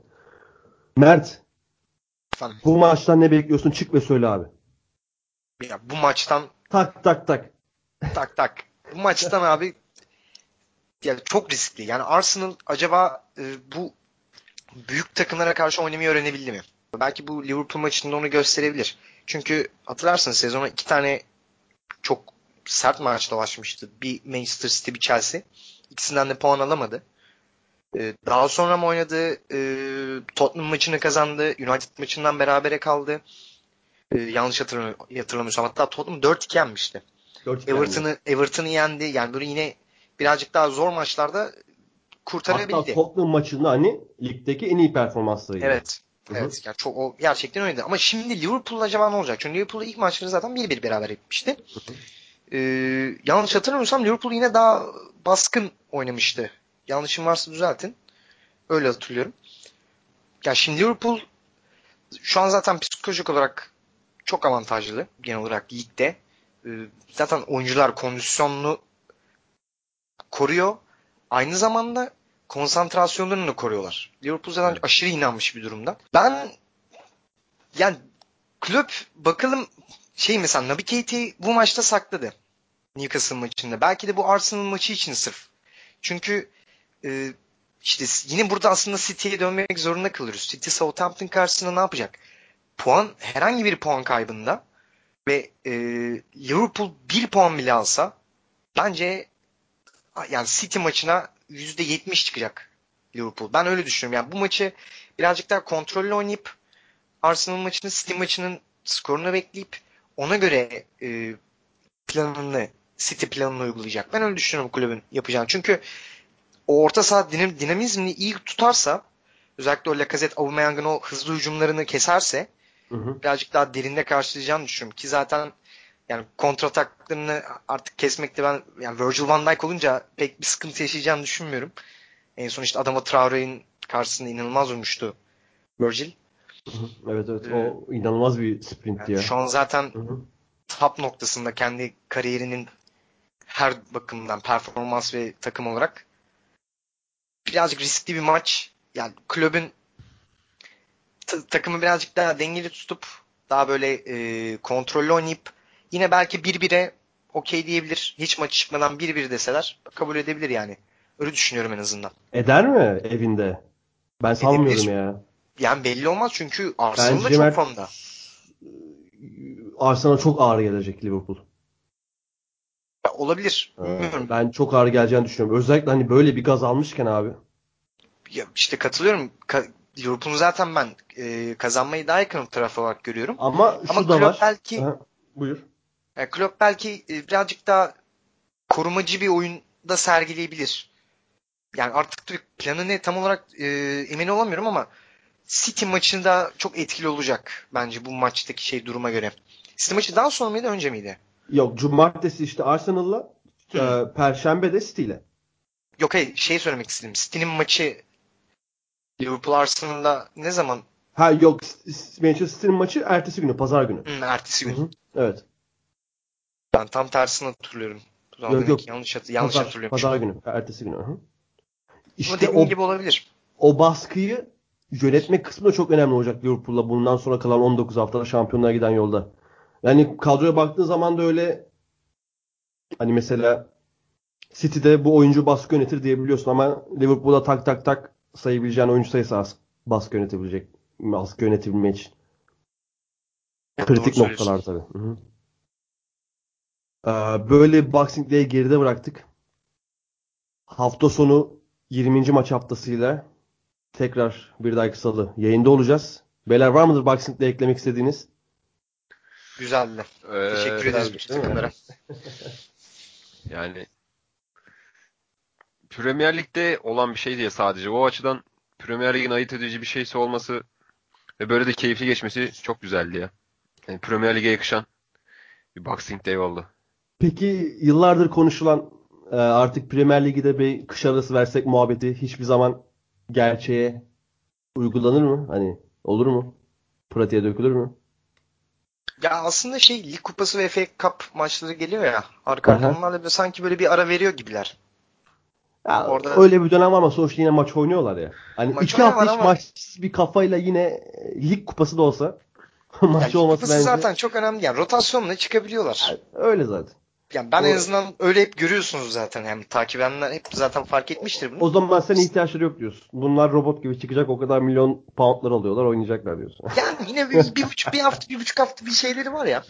Speaker 2: Mert
Speaker 4: Efendim.
Speaker 2: bu maçtan ne bekliyorsun? Çık ve söyle abi.
Speaker 4: Ya bu maçtan
Speaker 2: Tak tak tak.
Speaker 4: tak tak. Bu maçtan abi yani çok riskli. Yani Arsenal acaba e, bu büyük takımlara karşı oynamayı öğrenebildi mi? Belki bu Liverpool maçında onu gösterebilir. Çünkü hatırlarsınız sezona iki tane çok sert maç dolaşmıştı. Bir Manchester City, bir Chelsea. İkisinden de puan alamadı. E, daha sonra mı oynadı? E, Tottenham maçını kazandı. United maçından berabere kaldı. E, yanlış hatırlamı- hatırlamıyorsam. Hatta Tottenham 4-2 yenmişti.
Speaker 2: 4
Speaker 4: Everton'ı Everton'ı yendi. Yani böyle yine birazcık daha zor maçlarda
Speaker 2: Hatta
Speaker 4: kurtarabildi.
Speaker 2: Tottenham maçında hani ligdeki en iyi performanslarıydı.
Speaker 4: Evet.
Speaker 2: Hı hı.
Speaker 4: Evet. Yani çok o gerçekten öyleydi. Ama şimdi Liverpool acaba ne olacak? Çünkü Liverpool ilk maçları zaten 1-1 beraber etmişti. Ee, yanlış hatırlamıyorsam Liverpool yine daha baskın oynamıştı. Yanlışım varsa düzeltin. Öyle hatırlıyorum. Ya şimdi Liverpool şu an zaten psikolojik olarak çok avantajlı genel olarak ligde. Ee, zaten oyuncular kondisyonunu koruyor. Aynı zamanda konsantrasyonlarını koruyorlar. Liverpool zaten
Speaker 2: Evet.
Speaker 4: aşırı inanmış bir durumda. Ben yani Klopp bakalım şey mesela Naby Keita'yı bu maçta sakladı. Newcastle maçında. Belki de bu Arsenal maçı için sırf. Çünkü e, işte yine burada aslında City'ye dönmek zorunda kalıyoruz. City Southampton karşısında ne yapacak? Puan herhangi bir puan kaybında ve e, Liverpool bir puan bile alsa bence yani City maçına %70 çıkacak Liverpool. Ben öyle düşünüyorum. Yani bu maçı birazcık daha kontrollü oynayıp Arsenal maçını City maçının skorunu bekleyip ona göre e, planını City planını uygulayacak. Ben öyle düşünüyorum kulübün yapacağını. Çünkü o orta saha dinam, dinamizmini iyi tutarsa özellikle o Lacazette Aubameyang'ın o hızlı hücumlarını keserse
Speaker 2: Hı hı.
Speaker 4: birazcık daha derinde karşılayacağını düşünüyorum. Ki zaten yani kontrataklarını artık kesmekte ben yani Virgil van Dijk olunca pek bir sıkıntı yaşayacağını düşünmüyorum. En son işte Adama Traore'nin karşısında inanılmaz vurmuştu Virgil.
Speaker 2: Evet evet
Speaker 4: Ee,
Speaker 2: o inanılmaz bir sprintti
Speaker 4: Yani
Speaker 2: ya.
Speaker 4: şu an zaten
Speaker 2: Hı hı.
Speaker 4: top noktasında kendi kariyerinin her bakımdan performans ve takım olarak birazcık riskli bir maç. Yani kulübün ta- takımı birazcık daha dengeli tutup daha böyle e, kontrollü oynayıp yine belki 1-1'e okey diyebilir. Hiç maç çıkmadan 1-1 deseler kabul edebilir yani. Öyle düşünüyorum en azından.
Speaker 2: Eder mi evinde? Ben sanmıyorum ya.
Speaker 4: Yani belli olmaz çünkü Arsenal da çok formda.
Speaker 2: Arsenal çok ağır gelecek Liverpool.
Speaker 4: olabilir.
Speaker 2: Ee,
Speaker 4: Bilmiyorum.
Speaker 2: Ben çok ağır geleceğini düşünüyorum. Özellikle hani böyle bir gaz almışken abi.
Speaker 4: Ya işte katılıyorum. Ka- Liverpool'un zaten ben e, kazanmayı daha yakın taraf olarak görüyorum.
Speaker 2: Ama şu
Speaker 4: Ama
Speaker 2: da
Speaker 4: Klopp
Speaker 2: var.
Speaker 4: belki
Speaker 2: Aha, buyur.
Speaker 4: yani Klopp belki e, birazcık daha korumacı bir oyunda sergileyebilir. Yani artık planı ne tam olarak e, emin olamıyorum ama City maçında çok etkili olacak bence bu maçtaki şey duruma göre. City maçı daha sonra mıydı önce miydi?
Speaker 2: Yok cumartesi işte Arsenal'la e, Perşembe de City ile.
Speaker 4: Yok hayır şey söylemek istedim. City'nin maçı Liverpool Arsenal'la ne zaman?
Speaker 2: Ha yok Manchester City'nin maçı ertesi günü, pazar günü.
Speaker 4: Hı, ertesi gün.
Speaker 2: Evet.
Speaker 4: Ben tam tersini hatırlıyorum. Zaman
Speaker 2: Yok, yok.
Speaker 4: yanlış, hat- yanlış
Speaker 2: pazar,
Speaker 4: hatırlıyormuşum.
Speaker 2: pazar günü, ertesi günü. Hı.
Speaker 4: Ama
Speaker 2: İşte
Speaker 4: dediğin
Speaker 2: o,
Speaker 4: gibi olabilir.
Speaker 2: o baskıyı yönetmek kısmı da çok önemli olacak Liverpool'la bundan sonra kalan 19 haftada şampiyonluğa giden yolda. Yani kadroya baktığın zaman da öyle hani mesela City'de bu oyuncu baskı yönetir diyebiliyorsun ama Liverpool'a tak tak tak sayabileceğin oyuncu sayısı az. Baskı yönetebilecek, baskı yönetebilmek için. Kritik
Speaker 4: Doğru
Speaker 2: noktalar tabii. Hı hı. Ee, Böyle Boxing Day'i geride bıraktık. Hafta sonu 20. maç haftasıyla tekrar bir dahaki salı yayında olacağız. Beyler var mıdır Boxing Day eklemek istediğiniz?
Speaker 4: Güzeldi.
Speaker 3: Ee,
Speaker 4: Teşekkür ederiz bütün
Speaker 2: değil mi?
Speaker 4: takımlara.
Speaker 3: Yani Premier Lig'de olan bir şey diye sadece. O açıdan Premier Lig'in ayırt edici bir şeysi olması ve böyle de keyifli geçmesi çok güzeldi ya. Yani Premier Lig'e yakışan bir Boxing Day oldu.
Speaker 2: Peki yıllardır konuşulan e, artık Premier Lig'de de bir kış arası versek muhabbeti hiçbir zaman gerçeğe uygulanır mı? Hani olur mu? Pratiğe dökülür mü?
Speaker 4: Ya aslında şey Lig Kupası ve FA Cup maçları geliyor ya arka arka. Onlarla böyle sanki böyle bir ara veriyor gibiler.
Speaker 2: Ya,
Speaker 4: Orada-
Speaker 2: öyle bir dönem var ama sonuçta yine maç oynuyorlar ya. Hani
Speaker 4: Maç
Speaker 2: iki hafta hiç
Speaker 4: ama-
Speaker 2: maçsız bir kafayla yine e, lig kupası da olsa
Speaker 4: Yani
Speaker 2: maç
Speaker 4: Lig
Speaker 2: olması bence
Speaker 4: zaten çok önemli. Yani rotasyonla çıkabiliyorlar.
Speaker 2: öyle zaten.
Speaker 4: Yani ben en
Speaker 2: O-
Speaker 4: azından öyle hep görüyorsunuz zaten. Yani takip edenler hep zaten fark etmiştir bunu.
Speaker 2: O zaman sen ihtiyaçları yok diyorsun. Bunlar robot gibi çıkacak o kadar milyon poundlar alıyorlar oynayacaklar diyorsun.
Speaker 4: Yani yine bir, bir buçuk bir hafta bir buçuk hafta bir şeyleri var ya.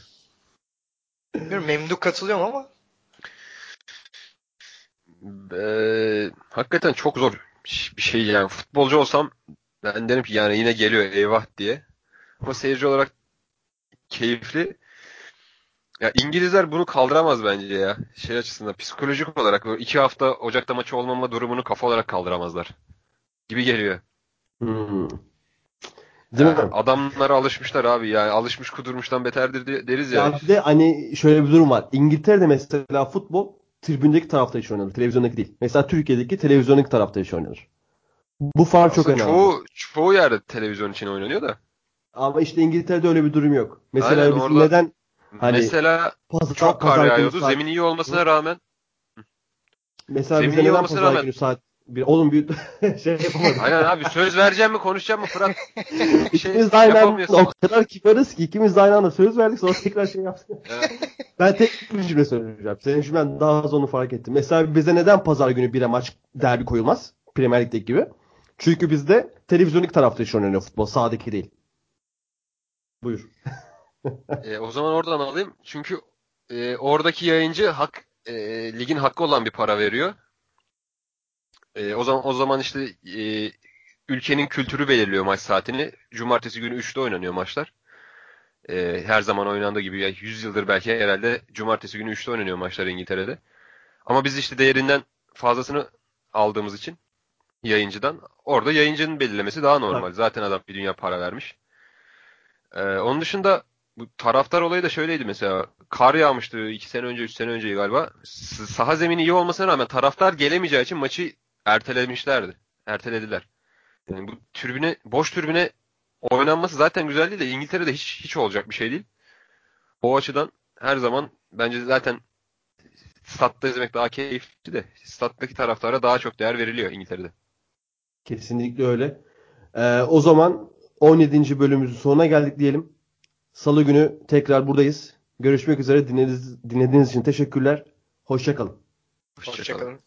Speaker 4: Bilmiyorum memnun katılıyorum ama
Speaker 3: Ee, hakikaten çok zor bir şey yani. Futbolcu olsam ben derim ki yani yine geliyor eyvah diye. Ama seyirci olarak keyifli. Ya İngilizler bunu kaldıramaz bence ya. Şey açısından psikolojik olarak iki hafta Ocak'ta maçı olmama durumunu kafa olarak kaldıramazlar. Gibi geliyor.
Speaker 2: Hmm. Değil
Speaker 3: Yani
Speaker 2: mi?
Speaker 3: adamlara alışmışlar abi yani alışmış kudurmuştan beterdir de- deriz ya.
Speaker 2: Ya bir de hani şöyle bir durum var. İngiltere'de mesela futbol tribündeki tarafta hiç oynanır. Televizyondaki değil. Mesela Türkiye'deki televizyondaki tarafta hiç oynanır. Bu fark çok
Speaker 3: Aslında
Speaker 2: önemli.
Speaker 3: çoğu, çoğu yerde televizyon için oynanıyor da.
Speaker 2: Ama işte İngiltere'de öyle bir durum yok. Mesela
Speaker 3: Aynen,
Speaker 2: biz
Speaker 3: orada-
Speaker 2: neden Hani
Speaker 3: Mesela
Speaker 2: pazar,
Speaker 3: çok kar yağıyordu.
Speaker 2: saat-
Speaker 3: Zemin iyi olmasına rağmen
Speaker 2: Mesela
Speaker 3: zemin iyi olmasına
Speaker 2: pazar
Speaker 3: rağmen-
Speaker 2: günü saat bir oğlum bir şey yapamadım.
Speaker 3: Aynen abi söz vereceğim mi konuşacağım mı Fırat? Bir şey
Speaker 2: İkimiz de aynı anda o kadar kibarız ki ikimiz de aynı anda söz verdik sonra tekrar şey yaptık.
Speaker 3: Evet.
Speaker 2: ben tek bir cümle söyleyeceğim. Senin cümlen daha az onu fark ettim. Mesela bize neden pazar günü bir maç derbi koyulmaz? Premier Lig'deki gibi. Çünkü bizde televizyonik tarafta iş oynanıyor futbol. Sahadaki değil. Buyur.
Speaker 3: E, o zaman oradan alayım. Çünkü e, oradaki yayıncı hak e, ligin hakkı olan bir para veriyor. E, o zaman o zaman işte e, ülkenin kültürü belirliyor maç saatini. Cumartesi günü 3'te oynanıyor maçlar. E, her zaman oynandığı gibi yani 100 yıldır belki herhalde cumartesi günü 3'te oynanıyor maçlar İngiltere'de. Ama biz işte değerinden fazlasını aldığımız için yayıncıdan orada yayıncının belirlemesi daha normal.
Speaker 2: Tabii.
Speaker 3: Zaten adam bir dünya para vermiş. E, onun dışında bu taraftar olayı da şöyleydi mesela. Kar yağmıştı 2 sene önce 3 sene önce galiba. Saha zemini iyi olmasına rağmen taraftar gelemeyeceği için maçı ertelemişlerdi. Ertelediler. Yani bu tribüne, boş tribüne oynanması zaten güzel değil de İngiltere'de hiç hiç olacak bir şey değil. O açıdan her zaman bence zaten statta izlemek daha keyifli de stat'taki taraftara daha çok değer veriliyor İngiltere'de.
Speaker 2: Kesinlikle öyle. Ee, o zaman 17. bölümümüzün sonuna geldik diyelim. Salı günü tekrar buradayız. Görüşmek üzere. Dinlediğiniz, dinlediğiniz için teşekkürler.
Speaker 3: Hoşçakalın.
Speaker 4: Hoşçakalın.